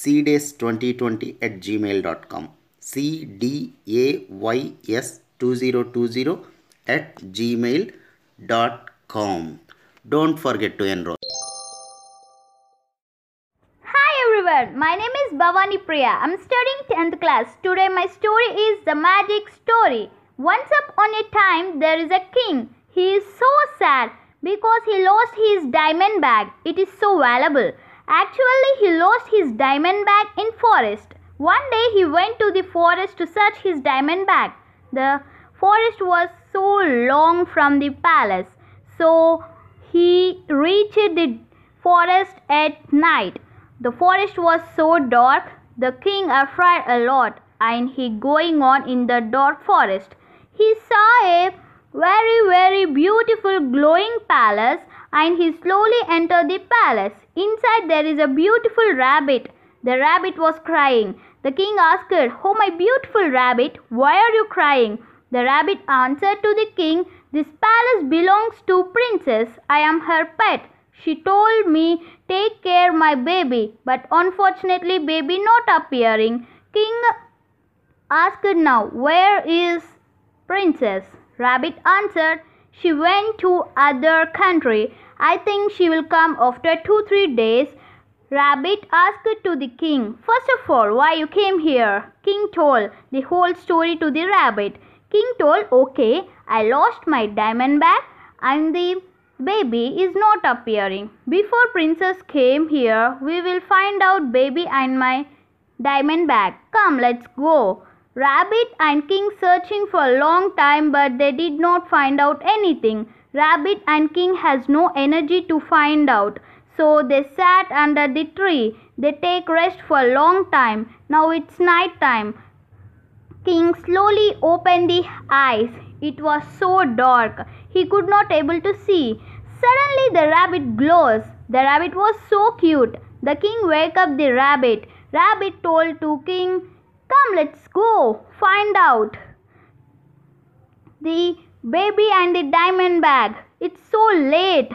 cdays2020 at gmail.com cdays2020 at gmail.com don't forget to enroll Hi everyone, my name is Bhavani Priya. I'm studying 10th class. Today my story is the magic story. Once upon a time there is a king. He is so sad because he lost his diamond bag. It is so valuable. Actually he lost his diamond bag in forest. One day he went to the forest to search his diamond bag. The forest was so long from the palace. So he reached the forest at night. The forest was so dark, the king afraid a lot, and he going on in the dark forest. He saw a very very beautiful glowing palace, and he slowly entered the palace. Inside there is a beautiful rabbit. The rabbit was crying. The king asked, "Oh my beautiful rabbit, why are you crying?" The rabbit answered to the king, "This palace belongs to princess. I am her pet. She told me take care my baby, but unfortunately baby not appearing. King asked now, where is princess? Rabbit answered, she went to other country. I think she will come after 2-3 days. Rabbit asked to the king, First of all, why you came here? King told the whole story to the rabbit. King told, Okay, I lost my diamond bag and the baby is not appearing. Before princess came here, we will find out baby and my diamond bag. Come, let's go. Rabbit and King searching for a long time but they did not find out anything. Rabbit and King has no energy to find out. So they sat under the tree. They take rest for a long time. Now it's night time. King slowly opened the eyes. It was so dark. He could not able to see. Suddenly the rabbit glows. The rabbit was so cute. The king wake up the rabbit. Rabbit told to king, "Come, let's go. Find out." The baby and the diamond bag. It's so late.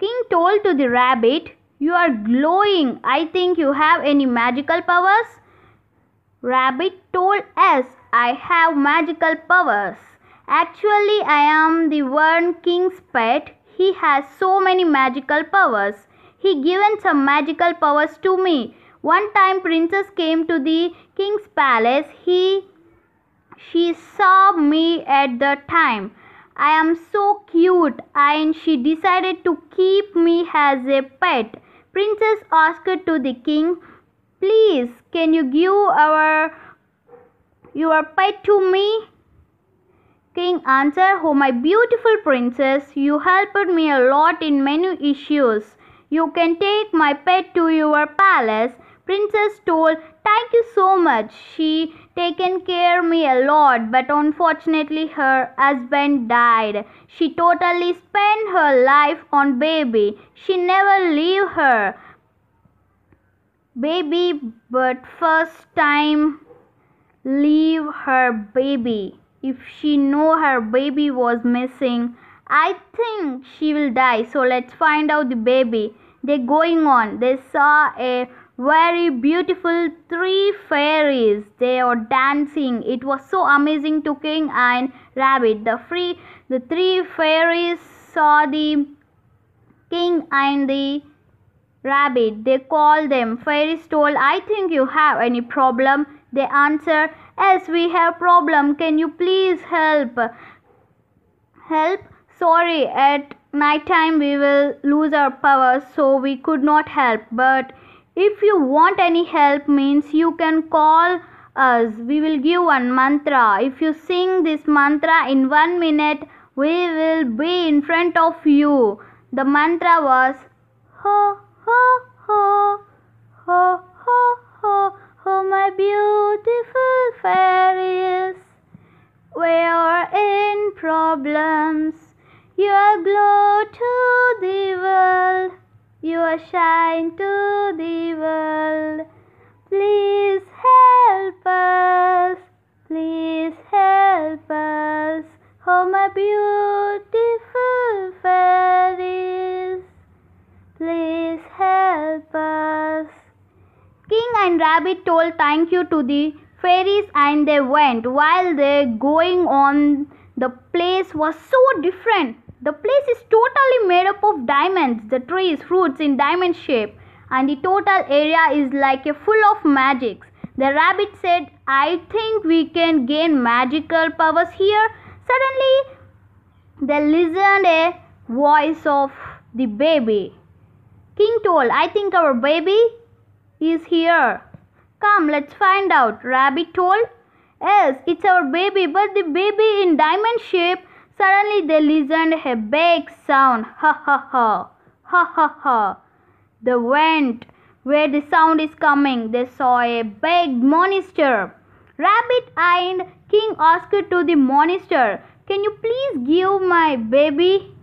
King told to the rabbit, You are glowing. I think you have any magical powers? Rabbit told us, I have magical powers. Actually, I am the one king's pet. He has so many magical powers. He given some magical powers to me. One time princess came to the king's palace. He she saw me at the time. I am so cute and she decided to keep me as a pet. Princess asked to the king, "Please, can you give our your pet to me?" King answered, "Oh my beautiful princess, you helped me a lot in many issues. You can take my pet to your palace." Princess told, "Thank you so much. She taken care me a lot, but unfortunately her husband died. She totally spent her life on baby. She never leave her baby, but first time leave her baby. If she know her baby was missing, I think she will die. So let's find out the baby. They going on. They saw a very beautiful three fairies. They are dancing. It was so amazing to King and Rabbit. The free the three fairies saw the king and the rabbit. They called them. Fairies told, I think you have any problem. They answered, Yes, we have problem. Can you please help? Help? Sorry, at night time we will lose our powers, so we could not help. But if you want any help means you can call us. We will give one mantra. If you sing this mantra in one minute, we will be in front of you. The mantra was ho ho ho ho ho my beautiful fairies. We're in problems. You're glow to the You're shine to the world. Please help us. Please help us. Oh, my beautiful fairies. Please help us. King and Rabbit told thank you to the fairies and they went. While they going on, the place was so different. The place is totally made up of diamonds, the trees, fruits in diamond shape, and the total area is like a full of magics. The rabbit said, I think we can gain magical powers here. Suddenly, they listened a voice of the baby. King told, I think our baby is here. Come, let's find out. Rabbit told, Yes, it's our baby, but the baby in diamond shape. Suddenly they listened a big sound. Ha ha ha. Ha ha ha. They went where the sound is coming. They saw a big monster. Rabbit eyed King asked to the monster, Can you please give my baby?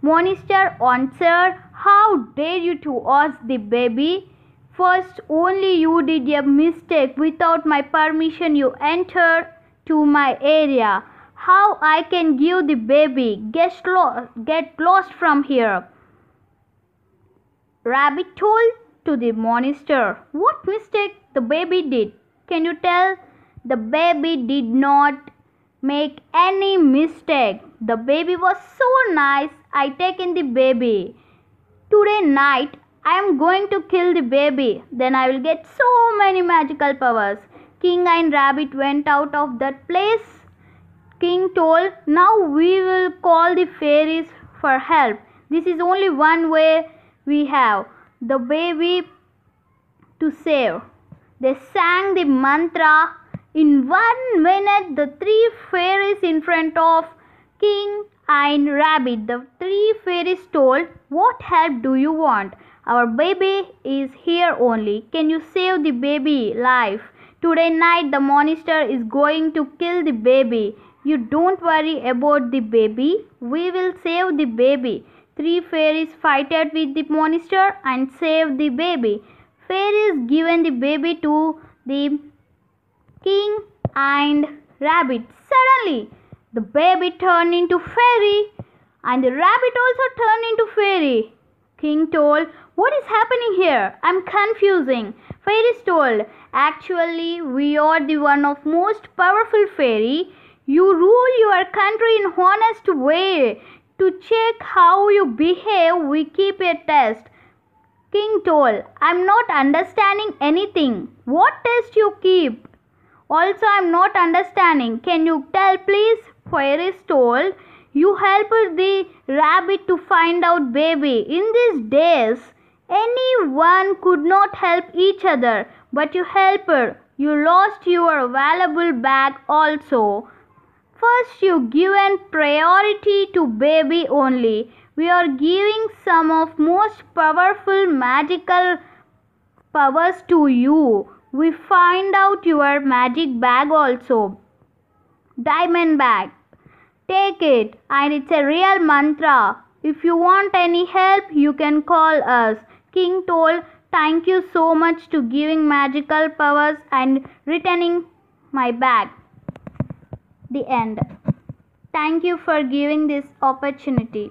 Monster answered, How dare you to ask the baby? First, only you did a mistake. Without my permission, you entered to my area. How I can give the baby? Get, lo- get lost from here. Rabbit told to the monster what mistake the baby did. Can you tell? The baby did not make any mistake. The baby was so nice. I taken the baby. Today night I am going to kill the baby. Then I will get so many magical powers. King and Rabbit went out of that place. King told, Now we will call the fairies for help. This is only one way we have the baby to save. They sang the mantra. In one minute, the three fairies in front of King and Rabbit, the three fairies told, What help do you want? Our baby is here only. Can you save the baby life? Today night, the monster is going to kill the baby. You don't worry about the baby. We will save the baby. Three fairies fighted with the monster and saved the baby. Fairies given the baby to the king and rabbit. Suddenly, the baby turned into fairy and the rabbit also turned into fairy. King told, What is happening here? I'm confusing. Fairies told, Actually, we are the one of most powerful fairy. You rule your country in honest way. To check how you behave, we keep a test. King told, I'm not understanding anything. What test you keep? Also, I'm not understanding. Can you tell, please? Fairies told, You helped the rabbit to find out baby. In these days, anyone could not help each other, but you helped. Her. You lost your valuable bag also. First, you given priority to baby only. We are giving some of most powerful magical powers to you. We find out your magic bag also. Diamond bag. Take it, and it's a real mantra. If you want any help, you can call us. King told, Thank you so much to giving magical powers and returning my bag. The end. Thank you for giving this opportunity.